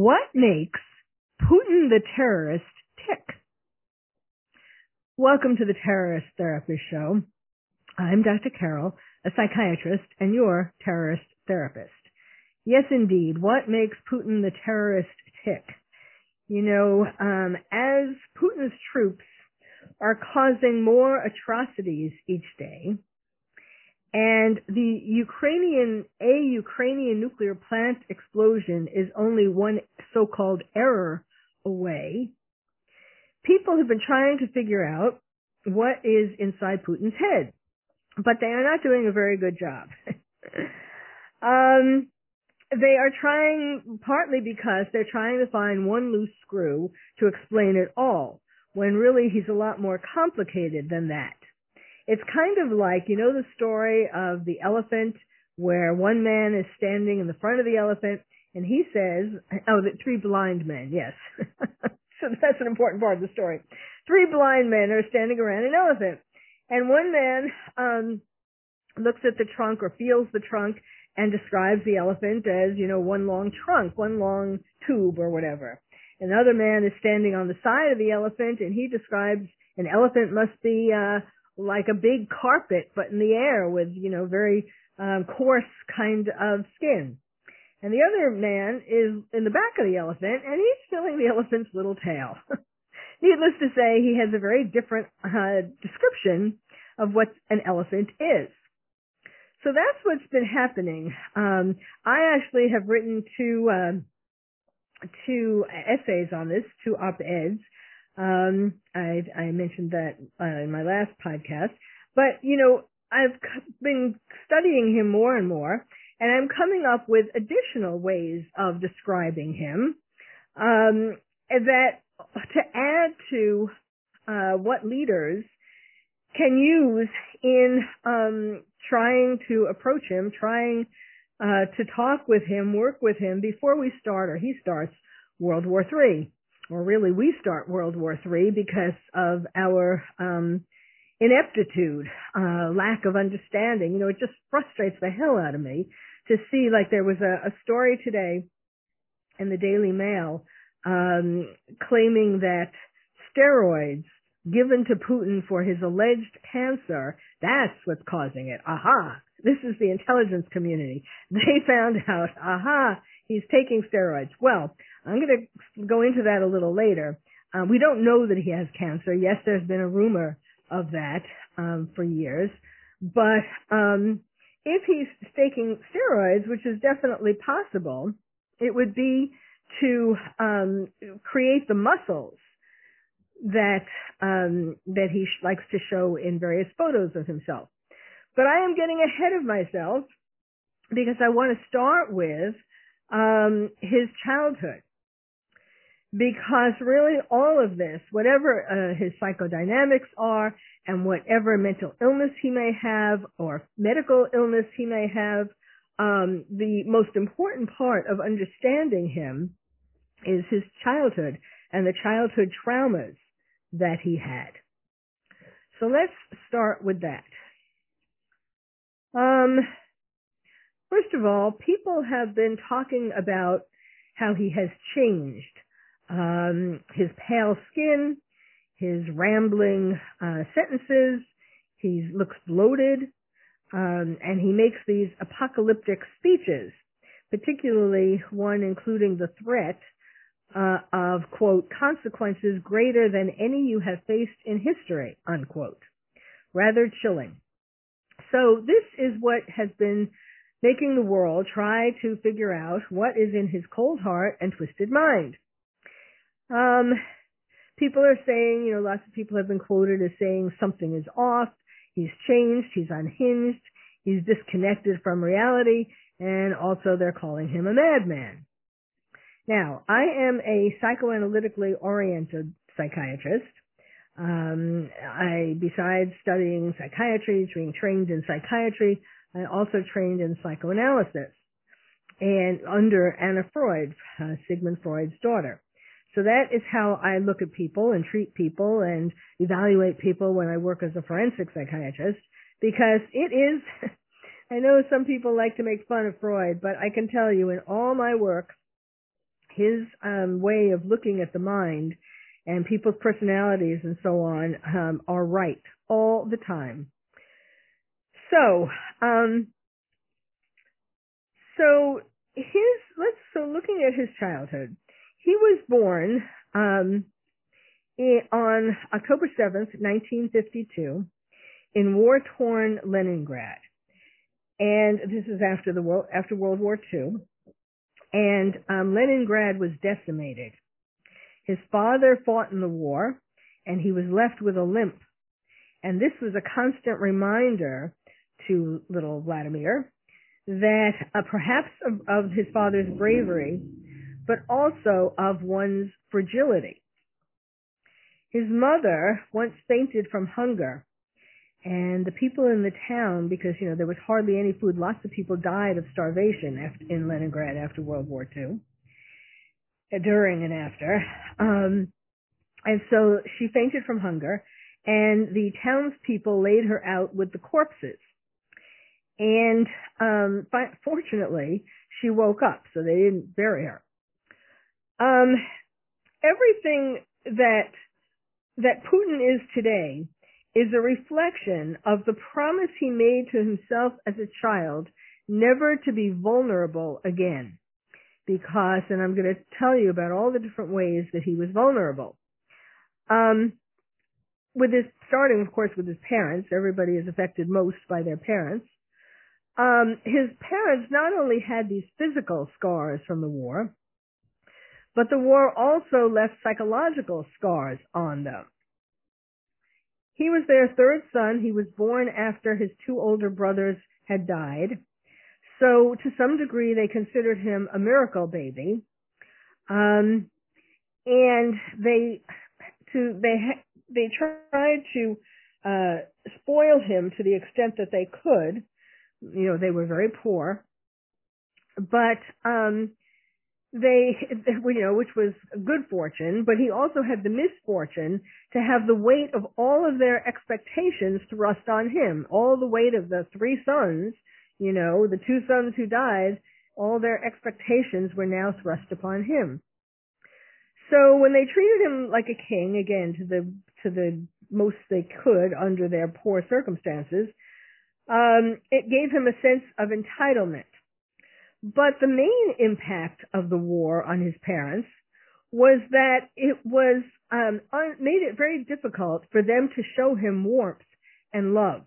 What makes Putin the terrorist tick? Welcome to the Terrorist Therapist Show. I'm Dr. Carol, a psychiatrist and your terrorist therapist. Yes, indeed. What makes Putin the terrorist tick? You know, um, as Putin's troops are causing more atrocities each day, and the Ukrainian, a Ukrainian nuclear plant explosion is only one so-called error away. People have been trying to figure out what is inside Putin's head, but they are not doing a very good job. um, they are trying partly because they're trying to find one loose screw to explain it all, when really he's a lot more complicated than that. It's kind of like, you know the story of the elephant where one man is standing in the front of the elephant and he says, oh, the three blind men, yes. so that's an important part of the story. Three blind men are standing around an elephant and one man, um, looks at the trunk or feels the trunk and describes the elephant as, you know, one long trunk, one long tube or whatever. Another man is standing on the side of the elephant and he describes an elephant must be, uh, like a big carpet, but in the air with, you know, very um, coarse kind of skin. And the other man is in the back of the elephant, and he's feeling the elephant's little tail. Needless to say, he has a very different uh, description of what an elephant is. So that's what's been happening. Um, I actually have written two um, two essays on this, two op-eds, um, I, I mentioned that uh, in my last podcast. But, you know, I've been studying him more and more, and I'm coming up with additional ways of describing him um, that to add to uh, what leaders can use in um, trying to approach him, trying uh, to talk with him, work with him before we start or he starts World War III or really we start World War III because of our um, ineptitude, uh, lack of understanding. You know, it just frustrates the hell out of me to see like there was a, a story today in the Daily Mail um, claiming that steroids given to Putin for his alleged cancer, that's what's causing it. Aha! This is the intelligence community. They found out, aha, he's taking steroids. Well, I'm going to go into that a little later. Um, we don't know that he has cancer. Yes, there's been a rumor of that um, for years, but um, if he's taking steroids, which is definitely possible, it would be to um, create the muscles that um, that he sh- likes to show in various photos of himself. But I am getting ahead of myself because I want to start with um, his childhood because really all of this, whatever uh, his psychodynamics are and whatever mental illness he may have or medical illness he may have, um, the most important part of understanding him is his childhood and the childhood traumas that he had. So let's start with that. Um, first of all, people have been talking about how he has changed um, his pale skin, his rambling uh, sentences. He looks bloated, um, and he makes these apocalyptic speeches, particularly one including the threat uh, of quote consequences greater than any you have faced in history unquote. Rather chilling. So this is what has been making the world try to figure out what is in his cold heart and twisted mind. Um, people are saying, you know, lots of people have been quoted as saying something is off, he's changed, he's unhinged, he's disconnected from reality, and also they're calling him a madman. Now, I am a psychoanalytically oriented psychiatrist. Um, I, besides studying psychiatry, being trained in psychiatry, I also trained in psychoanalysis and under Anna Freud, uh, Sigmund Freud's daughter. So that is how I look at people and treat people and evaluate people when I work as a forensic psychiatrist because it is, I know some people like to make fun of Freud, but I can tell you in all my work, his um, way of looking at the mind and people's personalities and so on um, are right all the time. So, um, so his let's so looking at his childhood, he was born um, on October seventh, nineteen fifty-two, in war-torn Leningrad, and this is after the world after World War II, and um, Leningrad was decimated. His father fought in the war, and he was left with a limp. And this was a constant reminder to little Vladimir that uh, perhaps of, of his father's bravery, but also of one's fragility. His mother once fainted from hunger, and the people in the town, because you know there was hardly any food, lots of people died of starvation after, in Leningrad after World War II, uh, during and after. Um, and so she fainted from hunger, and the townspeople laid her out with the corpses and um, fortunately, she woke up, so they didn't bury her. Um, everything that that Putin is today is a reflection of the promise he made to himself as a child never to be vulnerable again. Because, and I'm going to tell you about all the different ways that he was vulnerable. Um, with his, starting of course with his parents, everybody is affected most by their parents um, his parents not only had these physical scars from the war, but the war also left psychological scars on them. He was their third son. He was born after his two older brothers had died. So to some degree they considered him a miracle baby. Um, and they, to, they, they tried to, uh, spoil him to the extent that they could you know, they were very poor, but, um, they, you know, which was good fortune, but he also had the misfortune to have the weight of all of their expectations thrust on him. All the weight of the three sons, you know, the two sons who died, all their expectations were now thrust upon him. So when they treated him like a king, again, to the, to the most they could under their poor circumstances, um, it gave him a sense of entitlement. But the main impact of the war on his parents was that it was um, made it very difficult for them to show him warmth and love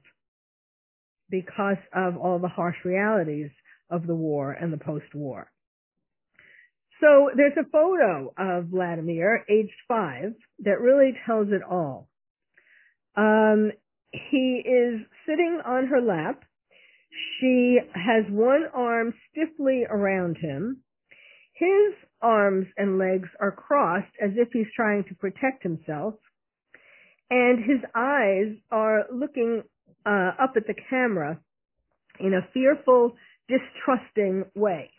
because of all the harsh realities of the war and the post-war. So there's a photo of Vladimir, aged five, that really tells it all. Um, he is sitting on her lap. She has one arm stiffly around him. His arms and legs are crossed as if he's trying to protect himself. And his eyes are looking uh, up at the camera in a fearful, distrusting way.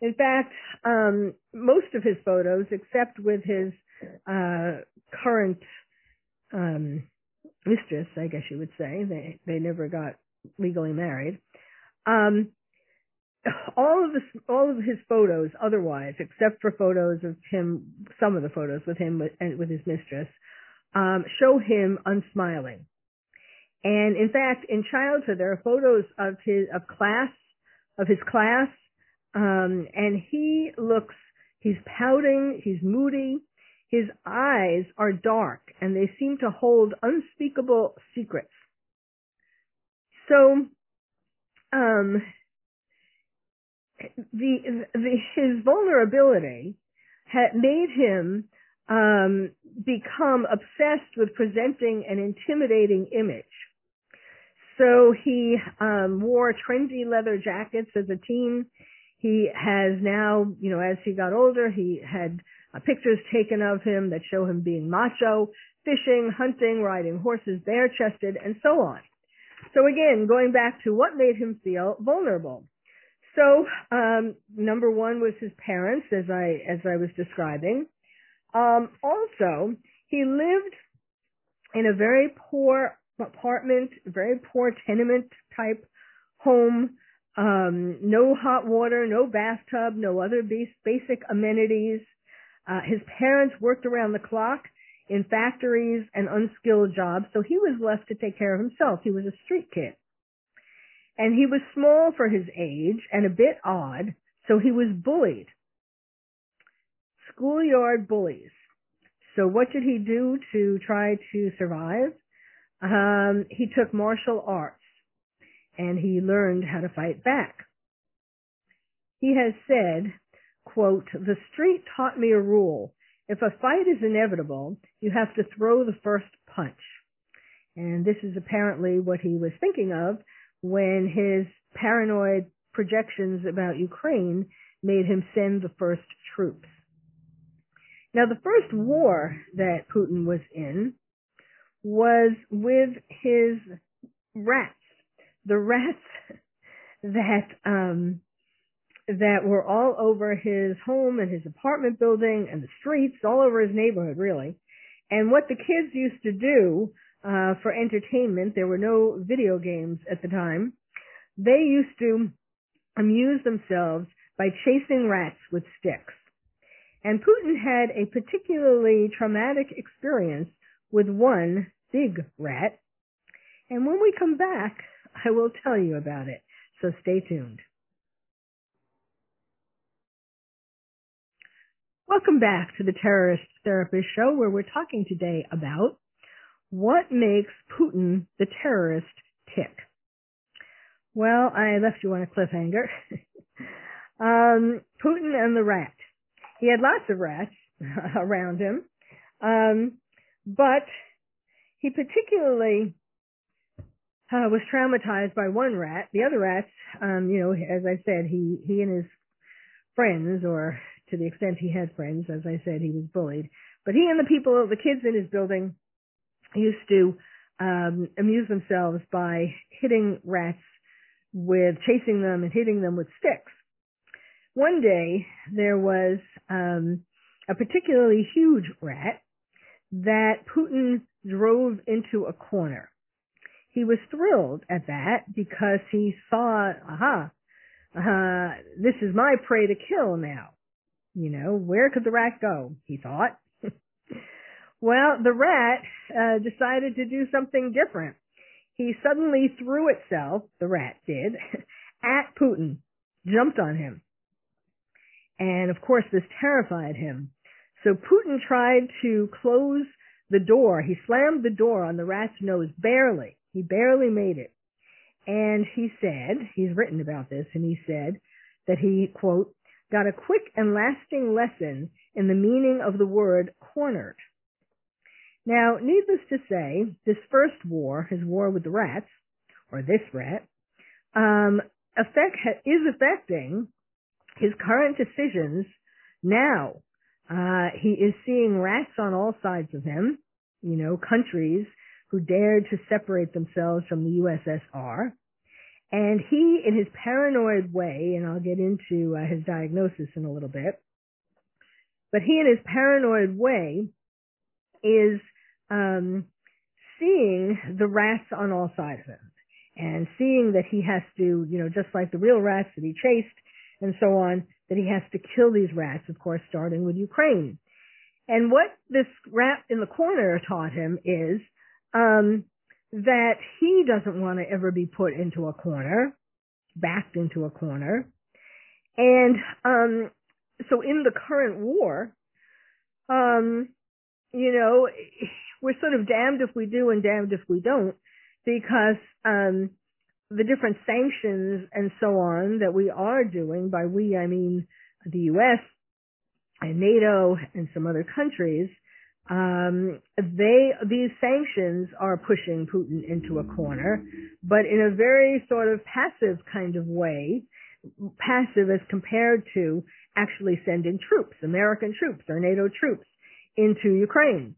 In fact, um, most of his photos, except with his uh, current um, mistress, I guess you would say. They they never got legally married. Um, all of the all of his photos, otherwise, except for photos of him, some of the photos with him with, and with his mistress, um, show him unsmiling. And in fact, in childhood, there are photos of his of class of his class, um, and he looks he's pouting, he's moody, his eyes are dark and they seem to hold unspeakable secrets. So um, the, the his vulnerability had made him um, become obsessed with presenting an intimidating image. So he um, wore trendy leather jackets as a teen. He has now, you know, as he got older, he had uh, pictures taken of him that show him being macho, fishing, hunting, riding horses, bare-chested, and so on. So again, going back to what made him feel vulnerable. So um, number one was his parents, as I as I was describing. Um, also, he lived in a very poor apartment, very poor tenement type home. Um, no hot water, no bathtub, no other basic amenities. Uh, his parents worked around the clock in factories and unskilled jobs, so he was left to take care of himself. He was a street kid. And he was small for his age and a bit odd, so he was bullied. Schoolyard bullies. So what did he do to try to survive? Um, he took martial arts and he learned how to fight back. He has said, quote, the street taught me a rule. If a fight is inevitable, you have to throw the first punch. And this is apparently what he was thinking of when his paranoid projections about Ukraine made him send the first troops. Now the first war that Putin was in was with his rats. The rats that um that were all over his home and his apartment building and the streets, all over his neighborhood really. And what the kids used to do uh for entertainment, there were no video games at the time. They used to amuse themselves by chasing rats with sticks. And Putin had a particularly traumatic experience with one big rat. And when we come back, I will tell you about it. So stay tuned. Welcome back to the Terrorist Therapist Show where we're talking today about what makes Putin the terrorist tick. Well, I left you on a cliffhanger. um, Putin and the rat. He had lots of rats around him, um, but he particularly uh, was traumatized by one rat. The other rats, um, you know, as I said, he he and his friends, or to the extent he had friends, as I said, he was bullied. But he and the people, the kids in his building, used to um, amuse themselves by hitting rats with chasing them and hitting them with sticks. One day there was um, a particularly huge rat that Putin drove into a corner. He was thrilled at that because he saw, aha, uh, this is my prey to kill now. You know, where could the rat go? He thought. well, the rat uh, decided to do something different. He suddenly threw itself, the rat did, at Putin, jumped on him. And of course this terrified him. So Putin tried to close the door. He slammed the door on the rat's nose barely. He barely made it. And he said, he's written about this, and he said that he, quote, got a quick and lasting lesson in the meaning of the word cornered. Now, needless to say, this first war, his war with the rats, or this rat, um, is affecting his current decisions now. Uh, he is seeing rats on all sides of him, you know, countries who dared to separate themselves from the USSR. And he, in his paranoid way, and I'll get into uh, his diagnosis in a little bit, but he, in his paranoid way, is um, seeing the rats on all sides of him, and seeing that he has to, you know, just like the real rats that he chased, and so on, that he has to kill these rats, of course, starting with Ukraine. And what this rat in the corner taught him is um, that he doesn't want to ever be put into a corner, backed into a corner. And um, so in the current war, um, you know, we're sort of damned if we do and damned if we don't, because um, the different sanctions and so on that we are doing, by we I mean the U.S. and NATO and some other countries, um, they these sanctions are pushing Putin into a corner, but in a very sort of passive kind of way, passive as compared to actually sending troops, American troops or NATO troops, into Ukraine.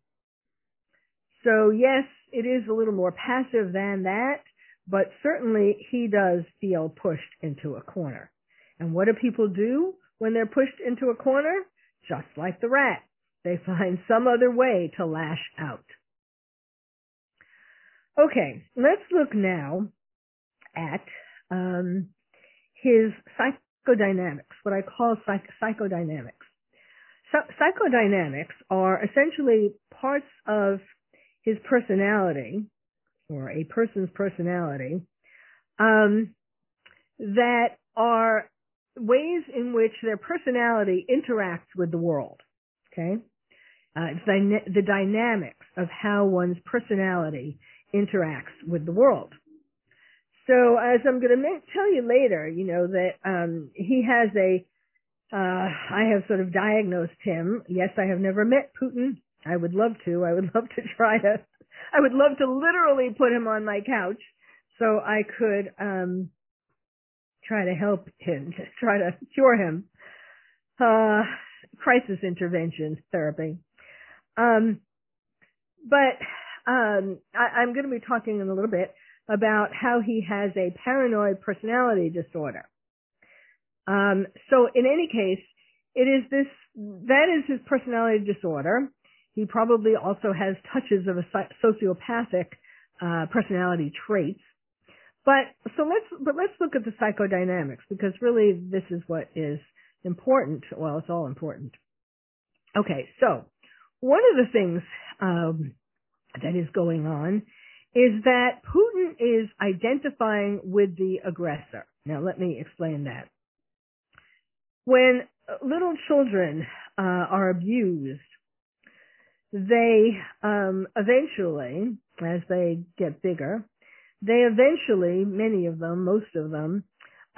So yes, it is a little more passive than that, but certainly he does feel pushed into a corner. And what do people do when they're pushed into a corner? Just like the rat. They find some other way to lash out. Okay, let's look now at um, his psychodynamics, what I call psych- psychodynamics. So, psychodynamics are essentially parts of his personality, or a person's personality, um, that are ways in which their personality interacts with the world. Okay? Uh, it's dyna- the dynamics of how one's personality interacts with the world. So as I'm going to tell you later, you know, that um, he has a, uh, I have sort of diagnosed him. Yes, I have never met Putin. I would love to. I would love to try to, I would love to literally put him on my couch so I could um, try to help him, try to cure him. Uh, crisis intervention therapy. Um, but um, I, I'm going to be talking in a little bit about how he has a paranoid personality disorder. Um, so in any case, it is this, that is his personality disorder. He probably also has touches of a sociopathic uh, personality traits. But so let's but let's look at the psychodynamics because really this is what is important. Well, it's all important. Okay, so one of the things um, that is going on is that Putin is identifying with the aggressor. Now, let me explain that. When little children uh, are abused, they um, eventually, as they get bigger, they eventually, many of them, most of them,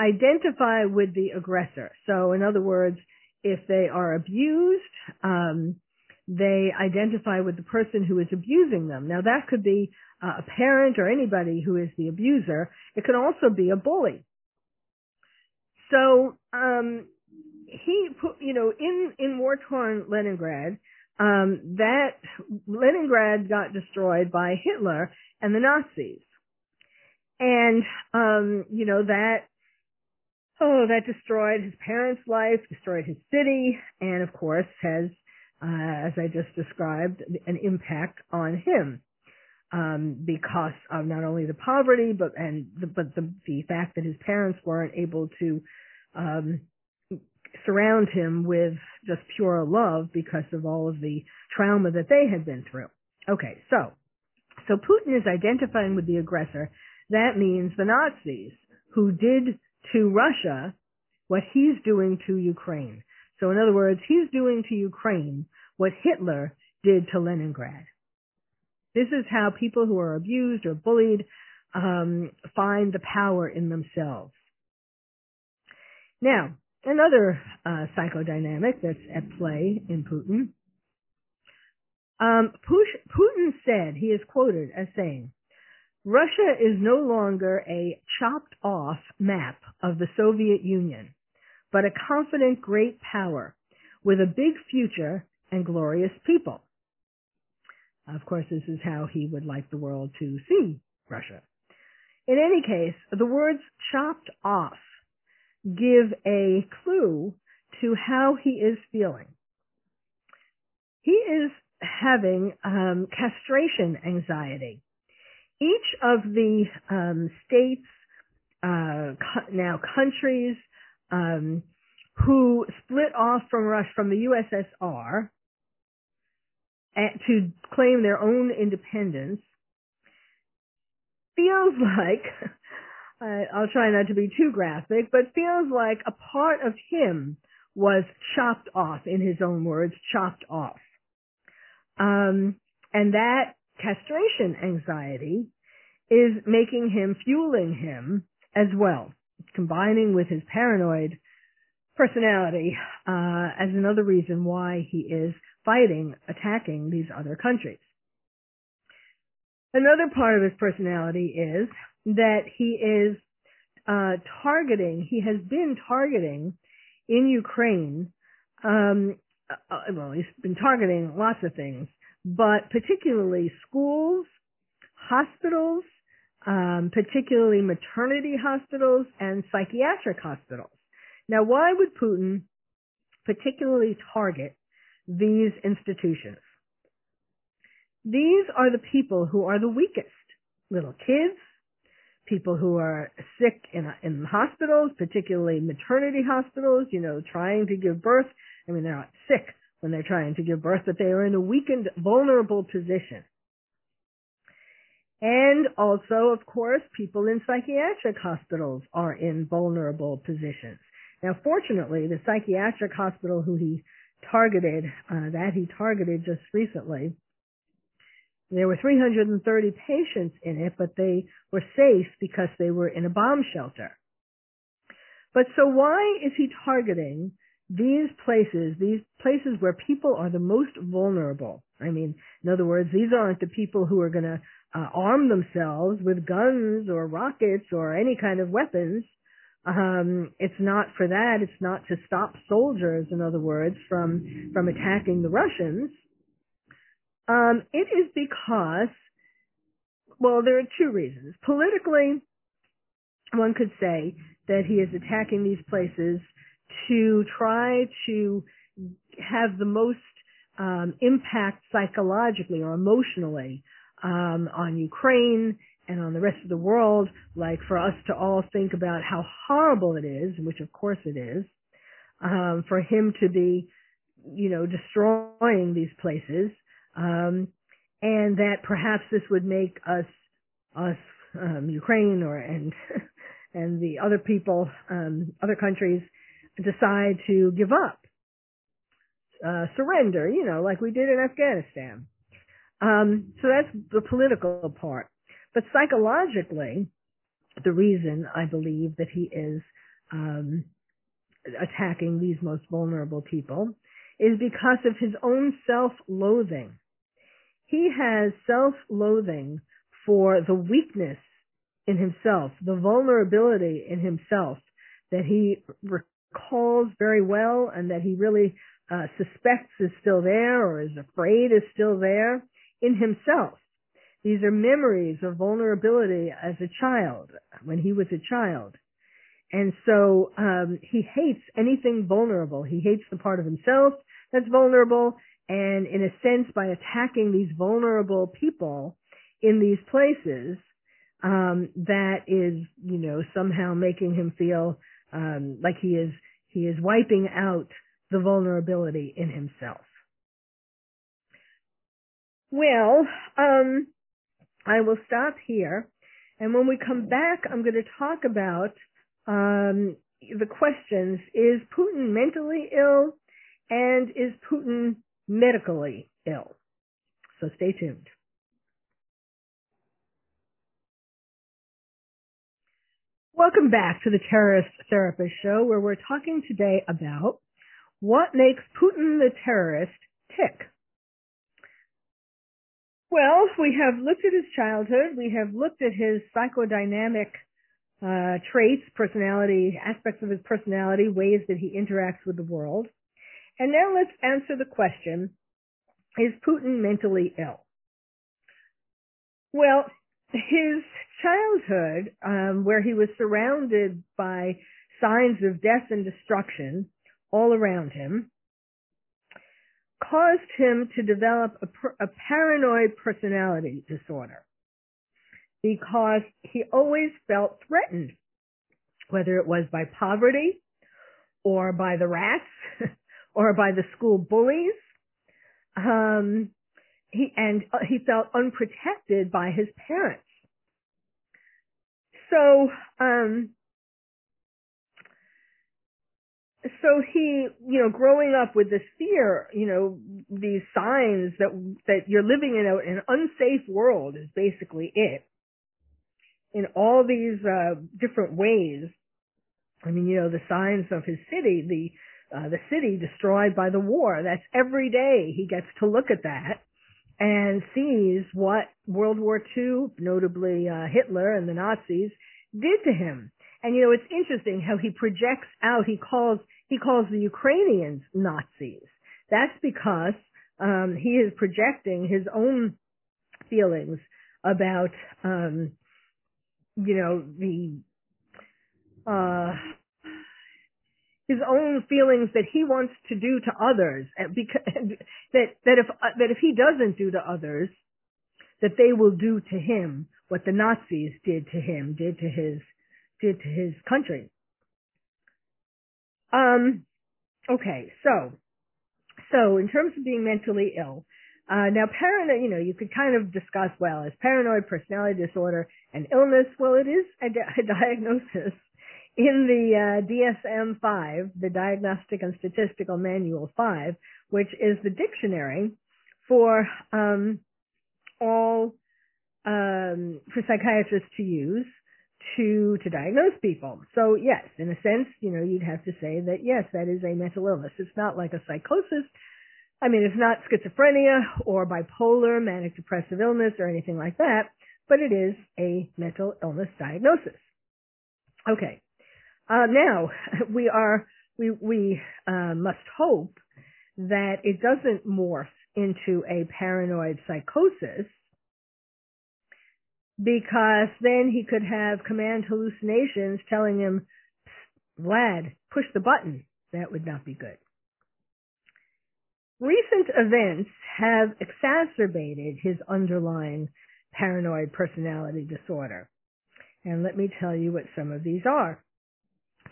identify with the aggressor. So, in other words, if they are abused, um, they identify with the person who is abusing them. Now, that could be uh, a parent or anybody who is the abuser. It could also be a bully. So, um, he put, you know, in, in war-torn Leningrad, um, that Leningrad got destroyed by Hitler and the Nazis. And, um, you know, that, oh, that destroyed his parents' life, destroyed his city, and of course has, uh, as I just described, an impact on him. Um, because of not only the poverty, but and the, but the the fact that his parents weren't able to um, surround him with just pure love because of all of the trauma that they had been through. Okay, so so Putin is identifying with the aggressor that means the Nazis who did to Russia what he's doing to Ukraine. So in other words, he's doing to Ukraine what Hitler did to Leningrad. This is how people who are abused or bullied um, find the power in themselves. Now, another uh, psychodynamic that's at play in Putin. Um, Putin said, he is quoted as saying, Russia is no longer a chopped off map of the Soviet Union, but a confident great power with a big future and glorious people. Of course, this is how he would like the world to see Russia. In any case, the words chopped off give a clue to how he is feeling. He is having um, castration anxiety each of the um, states, uh, now countries, um, who split off from Russia from the USSR to claim their own independence feels like I'll try not to be too graphic, but feels like a part of him was chopped off, in his own words, chopped off. Um, and that castration anxiety is making him, fueling him as well, combining with his paranoid personality uh, as another reason why he is fighting, attacking these other countries. Another part of his personality is that he is uh, targeting, he has been targeting in Ukraine, um, uh, well, he's been targeting lots of things, but particularly schools, hospitals, um, particularly maternity hospitals and psychiatric hospitals. Now, why would Putin particularly target these institutions? These are the people who are the weakest. Little kids, people who are sick in, in hospitals, particularly maternity hospitals, you know, trying to give birth. I mean, they're not sick when they're trying to give birth, but they are in a weakened, vulnerable position. And also, of course, people in psychiatric hospitals are in vulnerable positions. Now, fortunately, the psychiatric hospital who he targeted, uh, that he targeted just recently, there were 330 patients in it, but they were safe because they were in a bomb shelter. But so why is he targeting these places, these places where people are the most vulnerable? I mean, in other words, these aren't the people who are going to uh, arm themselves with guns or rockets or any kind of weapons. Um, it's not for that. It's not to stop soldiers, in other words, from from attacking the Russians. Um, it is because, well, there are two reasons. Politically, one could say that he is attacking these places to try to have the most um, impact psychologically or emotionally um, on Ukraine and on the rest of the world, like for us to all think about how horrible it is, which of course it is, um, for him to be, you know, destroying these places, um, and that perhaps this would make us, us, um, Ukraine or and and the other people, um, other countries, decide to give up, uh, surrender, you know, like we did in Afghanistan. Um, so that's the political part. But psychologically, the reason I believe that he is um, attacking these most vulnerable people is because of his own self-loathing. He has self-loathing for the weakness in himself, the vulnerability in himself that he recalls very well and that he really uh, suspects is still there or is afraid is still there in himself. These are memories of vulnerability as a child, when he was a child. And so um, he hates anything vulnerable. He hates the part of himself that's vulnerable. And in a sense, by attacking these vulnerable people in these places, um, that is, you know, somehow making him feel um, like he is he is wiping out the vulnerability in himself. Well, um, I will stop here. And when we come back, I'm going to talk about um, the questions, is Putin mentally ill and is Putin medically ill? So stay tuned. Welcome back to the Terrorist Therapist Show where we're talking today about what makes Putin the terrorist tick. Well, we have looked at his childhood. We have looked at his psychodynamic uh, traits, personality, aspects of his personality, ways that he interacts with the world. And now let's answer the question, is Putin mentally ill? Well, his childhood, um, where he was surrounded by signs of death and destruction all around him, caused him to develop a, a paranoid personality disorder because he always felt threatened, whether it was by poverty or by the rats or by the school bullies. Um, he and uh, he felt unprotected by his parents. So um, so he, you know, growing up with this fear, you know, these signs that that you're living in a, an unsafe world is basically it. in all these uh, different ways. I mean, you know, the signs of his city, the uh, the city destroyed by the war. That's every day he gets to look at that and sees what World War II, notably uh, Hitler and the Nazis, did to him. And you know, it's interesting how he projects out. He calls he calls the Ukrainians Nazis. That's because um, he is projecting his own feelings about, um, you know, the uh, his own feelings that he wants to do to others, because, that that if that if he doesn't do to others, that they will do to him what the Nazis did to him, did to his did to his country. Um, okay, so so in terms of being mentally ill, uh, now paranoid, you know, you could kind of discuss well, is paranoid personality disorder an illness? Well, it is a, di- a diagnosis in the uh, DSM-5, the Diagnostic and Statistical Manual 5, which is the dictionary for um, all um, for psychiatrists to use to to diagnose people. So yes, in a sense, you know, you'd have to say that yes, that is a mental illness. It's not like a psychosis. I mean, it's not schizophrenia or bipolar, manic depressive illness or anything like that, but it is a mental illness diagnosis. Okay. Uh, now we are we we uh, must hope that it doesn't morph into a paranoid psychosis because then he could have command hallucinations telling him, Vlad, push the button. That would not be good. Recent events have exacerbated his underlying paranoid personality disorder. And let me tell you what some of these are.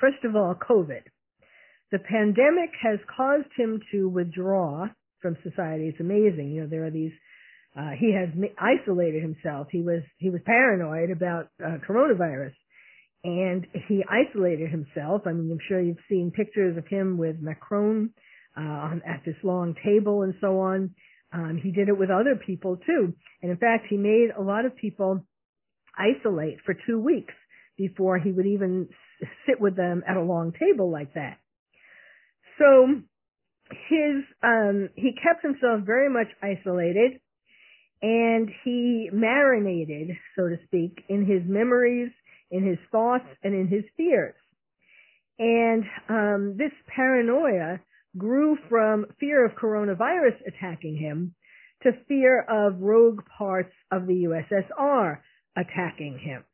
First of all, COVID. The pandemic has caused him to withdraw from society. It's amazing. You know, there are these uh, he has isolated himself. He was he was paranoid about uh, coronavirus, and he isolated himself. I mean, I'm sure you've seen pictures of him with Macron uh, on, at this long table and so on. Um, he did it with other people too, and in fact, he made a lot of people isolate for two weeks before he would even sit with them at a long table like that. So his um, he kept himself very much isolated and he marinated, so to speak, in his memories, in his thoughts, and in his fears. And um, this paranoia grew from fear of coronavirus attacking him to fear of rogue parts of the USSR attacking him.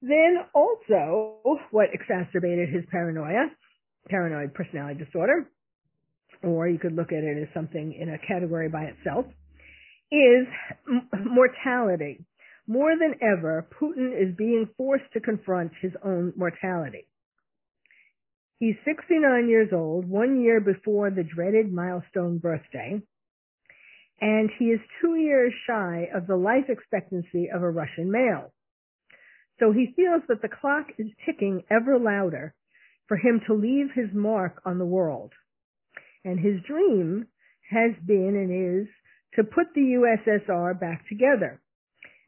Then also, what exacerbated his paranoia, paranoid personality disorder, or you could look at it as something in a category by itself, is mortality. More than ever, Putin is being forced to confront his own mortality. He's 69 years old, one year before the dreaded milestone birthday, and he is two years shy of the life expectancy of a Russian male. So he feels that the clock is ticking ever louder for him to leave his mark on the world. And his dream has been and is to put the USSR back together.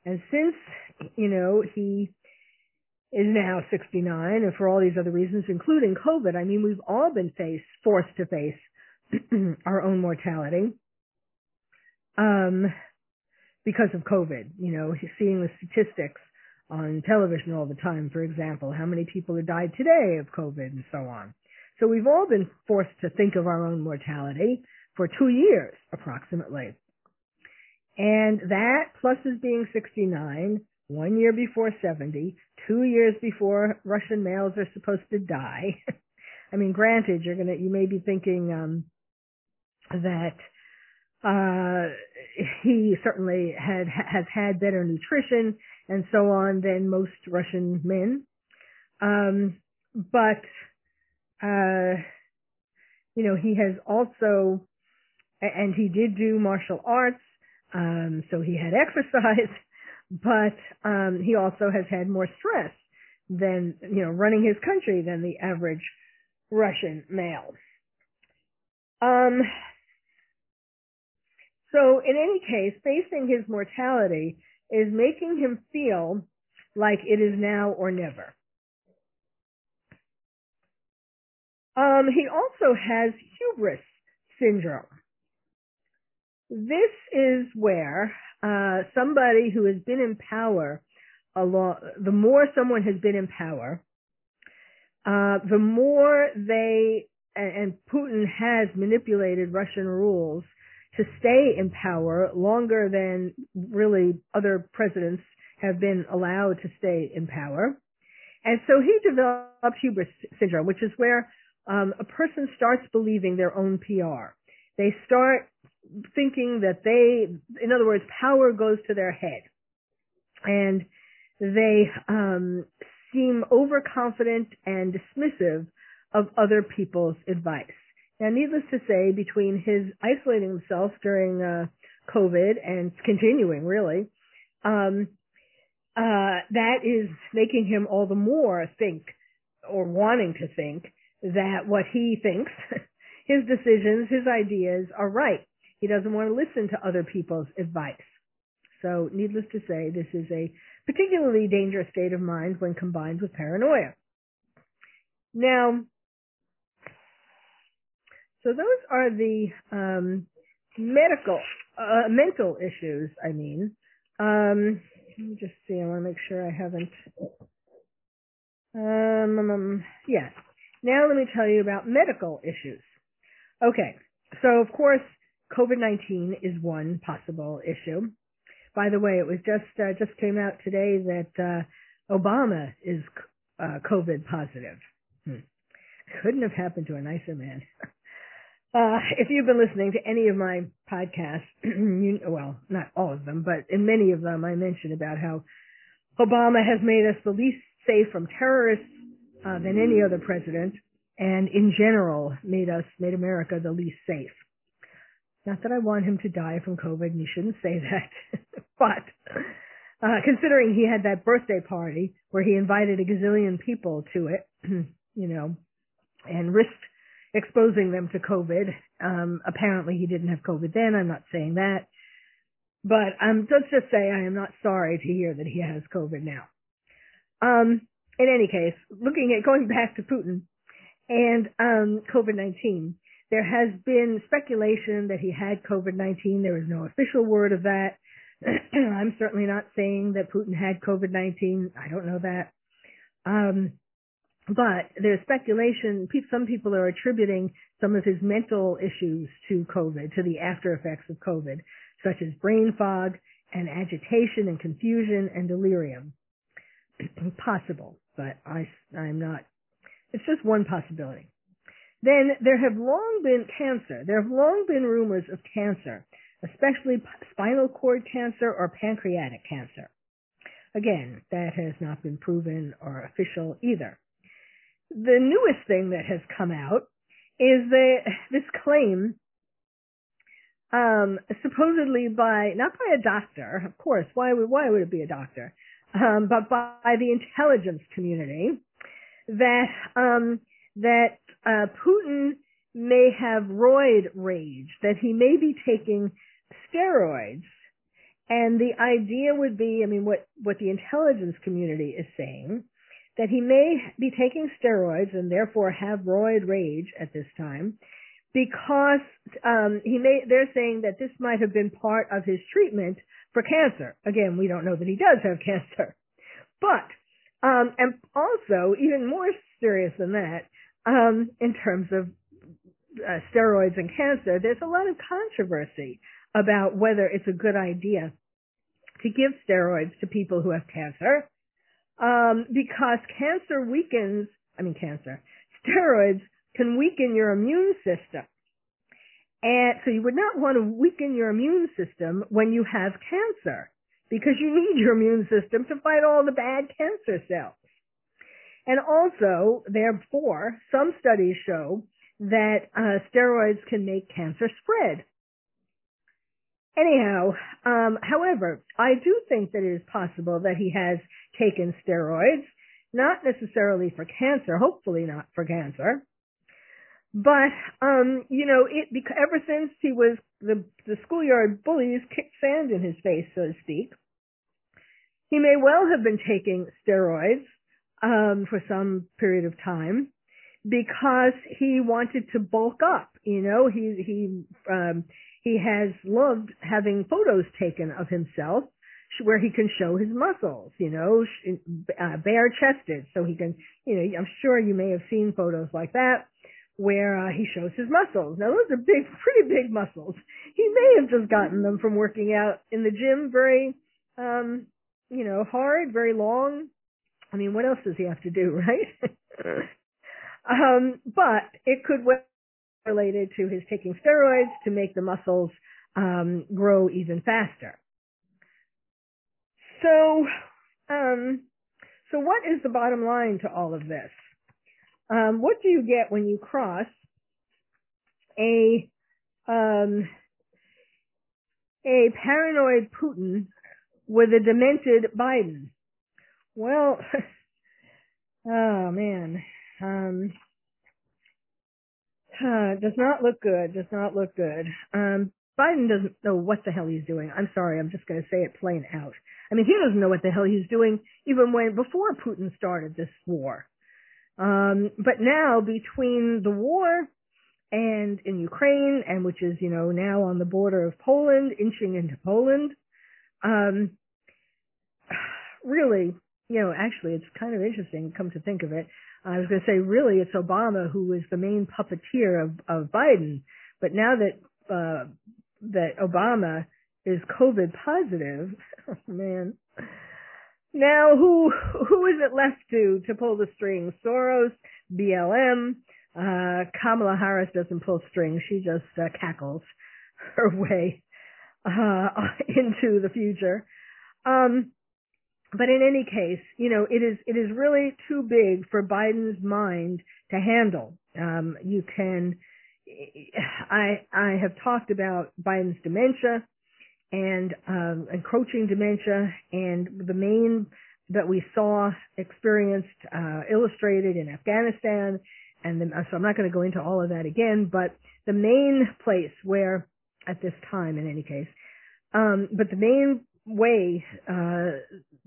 And since, you know, he is now 69 and for all these other reasons, including COVID, I mean, we've all been faced, forced to face our own mortality. Um, because of COVID, you know, seeing the statistics on television all the time, for example, how many people have died today of COVID and so on. So we've all been forced to think of our own mortality for two years, approximately. And that, plus his being 69, one year before 70, two years before Russian males are supposed to die. I mean, granted, you're gonna, you may be thinking, um, that, uh, he certainly had, has had better nutrition and so on than most Russian men. Um, but uh, you know, he has also, and he did do martial arts, um, so he had exercise, but um, he also has had more stress than, you know, running his country than the average Russian male. Um, so in any case, facing his mortality is making him feel like it is now or never. Um, he also has hubris syndrome. This is where uh, somebody who has been in power a lot, the more someone has been in power, uh, the more they and Putin has manipulated Russian rules to stay in power longer than really other presidents have been allowed to stay in power. And so he developed hubris syndrome, which is where um, a person starts believing their own PR. They start thinking that they, in other words, power goes to their head. And they um, seem overconfident and dismissive of other people's advice. Now, needless to say, between his isolating himself during uh, COVID and continuing, really, um, uh, that is making him all the more think or wanting to think that what he thinks, his decisions, his ideas are right. He doesn't want to listen to other people's advice. So, needless to say, this is a particularly dangerous state of mind when combined with paranoia. Now, so those are the um, medical, uh, mental issues. I mean, um, let me just see. I want to make sure I haven't. Um, um, um, yes. Now let me tell you about medical issues. Okay. So of course, COVID-19 is one possible issue. By the way, it was just uh, just came out today that uh, Obama is uh, COVID positive. Hmm. Couldn't have happened to a nicer man. Uh, if you've been listening to any of my podcasts, you, well, not all of them, but in many of them, I mentioned about how Obama has made us the least safe from terrorists uh, than any other president, and in general, made us, made America the least safe. Not that I want him to die from COVID, and you shouldn't say that, but uh, considering he had that birthday party where he invited a gazillion people to it, you know, and risked exposing them to COVID. Um, apparently he didn't have COVID then. I'm not saying that. But um, let's just say I am not sorry to hear that he has COVID now. Um, in any case, looking at going back to Putin and um, COVID-19, there has been speculation that he had COVID-19. There is no official word of that. I'm certainly not saying that Putin had COVID-19. I don't know that. Um, but there's speculation. Some people are attributing some of his mental issues to COVID, to the after effects of COVID, such as brain fog and agitation and confusion and delirium. Possible, but I, I'm not. It's just one possibility. Then there have long been cancer. There have long been rumors of cancer, especially spinal cord cancer or pancreatic cancer. Again, that has not been proven or official either the newest thing that has come out is the this claim um supposedly by not by a doctor of course why would why would it be a doctor um but by the intelligence community that um that uh Putin may have roid rage that he may be taking steroids. And the idea would be i mean what what the intelligence community is saying that he may be taking steroids and therefore have roid rage at this time because um, he may they're saying that this might have been part of his treatment for cancer. Again, we don't know that he does have cancer. But um, and also even more serious than that, um, in terms of uh, steroids and cancer, there's a lot of controversy about whether it's a good idea to give steroids to people who have cancer um, because cancer weakens, I mean cancer, steroids can weaken your immune system. And so you would not want to weaken your immune system when you have cancer because you need your immune system to fight all the bad cancer cells. And also, therefore, some studies show that uh, steroids can make cancer spread. Anyhow, um, however, I do think that it is possible that he has taken steroids, not necessarily for cancer, hopefully not for cancer, but um, you know, it ever since he was the the schoolyard bullies kicked sand in his face, so to speak. He may well have been taking steroids um, for some period of time because he wanted to bulk up. You know, he he um, he has loved having photos taken of himself where he can show his muscles. You know, uh, bare chested, so he can. You know, I'm sure you may have seen photos like that where uh, he shows his muscles. Now those are big, pretty big muscles. He may have just gotten them from working out in the gym very, um, you know, hard, very long. I mean, what else does he have to do, right? um, but it could be related to his taking steroids to make the muscles um, grow even faster. So, um, so what is the bottom line to all of this? Um, what do you get when you cross a um, a paranoid Putin with a demented Biden? Well, oh man, um, uh, does not look good. Does not look good. Um, Biden doesn't know what the hell he's doing. I'm sorry, I'm just going to say it plain out. I mean, he doesn't know what the hell he's doing even when before Putin started this war. Um, but now between the war and in Ukraine, and which is, you know, now on the border of Poland, inching into Poland, um, really, you know, actually it's kind of interesting, come to think of it. I was going to say, really, it's Obama who is the main puppeteer of, of Biden. But now that, uh, that Obama is COVID positive, oh man, now, who who it left to to pull the strings? Soros, BLM. Uh, Kamala Harris doesn't pull strings; she just uh, cackles her way uh, into the future. Um, but in any case, you know, it is it is really too big for Biden's mind to handle. Um, you can, I I have talked about Biden's dementia and um, encroaching dementia, and the main that we saw experienced uh, illustrated in Afghanistan, and the, so I'm not going to go into all of that again, but the main place where, at this time in any case, um, but the main way uh,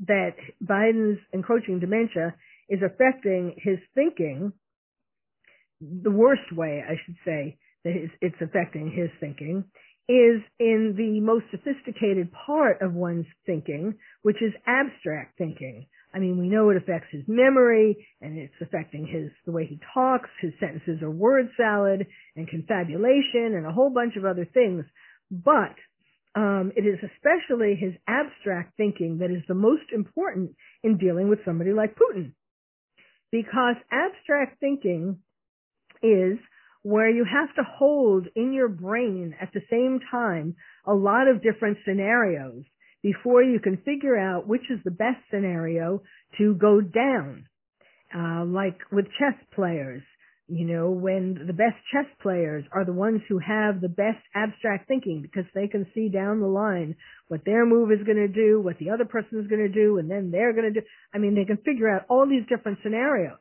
that Biden's encroaching dementia is affecting his thinking, the worst way I should say that it's affecting his thinking, is in the most sophisticated part of one's thinking, which is abstract thinking. I mean, we know it affects his memory and it's affecting his, the way he talks, his sentences are word salad and confabulation and a whole bunch of other things. But, um, it is especially his abstract thinking that is the most important in dealing with somebody like Putin. Because abstract thinking is where you have to hold in your brain at the same time a lot of different scenarios before you can figure out which is the best scenario to go down. Uh, like with chess players, you know, when the best chess players are the ones who have the best abstract thinking because they can see down the line what their move is going to do, what the other person is going to do, and then they're going to do. I mean, they can figure out all these different scenarios.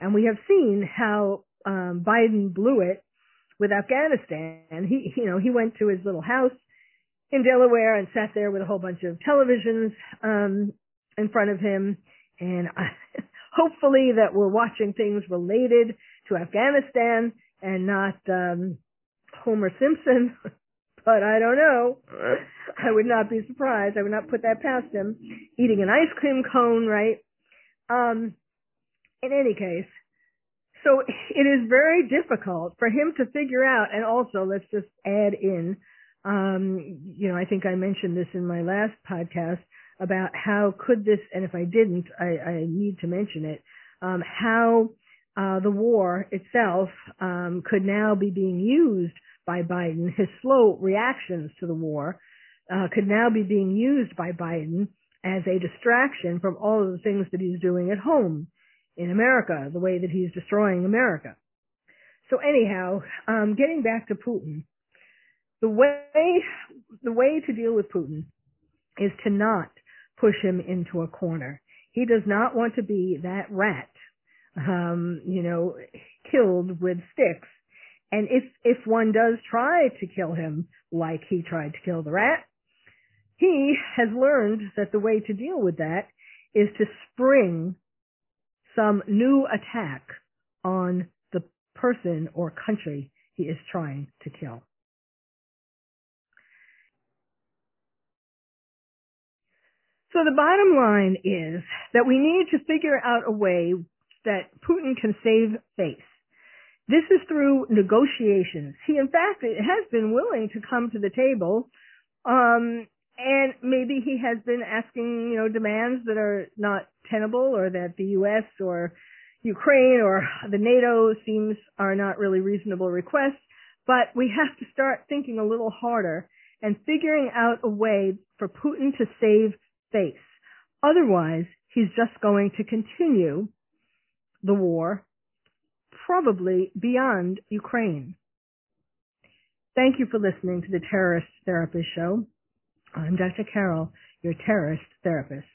And we have seen how um, Biden blew it with Afghanistan. He, you know, he went to his little house in Delaware and sat there with a whole bunch of televisions um, in front of him, and I, hopefully that we're watching things related to Afghanistan and not um, Homer Simpson. but I don't know. I would not be surprised. I would not put that past him. Eating an ice cream cone, right? Um, in any case, so it is very difficult for him to figure out, and also let's just add in, um, you know, I think I mentioned this in my last podcast about how could this, and if I didn't, I, I need to mention it, um, how uh, the war itself um, could now be being used by Biden. His slow reactions to the war uh, could now be being used by Biden as a distraction from all of the things that he's doing at home in America, the way that he's destroying America. So anyhow, um, getting back to Putin, the way the way to deal with Putin is to not push him into a corner. He does not want to be that rat, um, you know, killed with sticks. And if if one does try to kill him like he tried to kill the rat, he has learned that the way to deal with that is to spring some new attack on the person or country he is trying to kill. So the bottom line is that we need to figure out a way that Putin can save face. This is through negotiations. He, in fact, has been willing to come to the table, um, and maybe he has been asking, you know, demands that are not tenable, or that the U.S. or Ukraine or the NATO seems are not really reasonable requests. But we have to start thinking a little harder and figuring out a way for Putin to save face. Otherwise, he's just going to continue the war, probably beyond Ukraine. Thank you for listening to the Terrorist Therapist Show. I'm Dr. Carol, your terrorist therapist.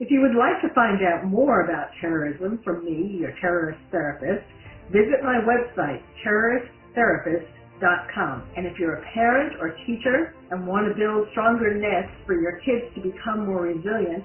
If you would like to find out more about terrorism from me, your terrorist therapist, visit my website, terroristtherapist.com and if you're a parent or teacher and want to build stronger nests for your kids to become more resilient,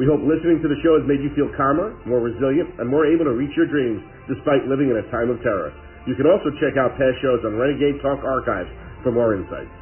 We hope listening to the show has made you feel calmer, more resilient, and more able to reach your dreams despite living in a time of terror. You can also check out past shows on Renegade Talk Archives for more insights.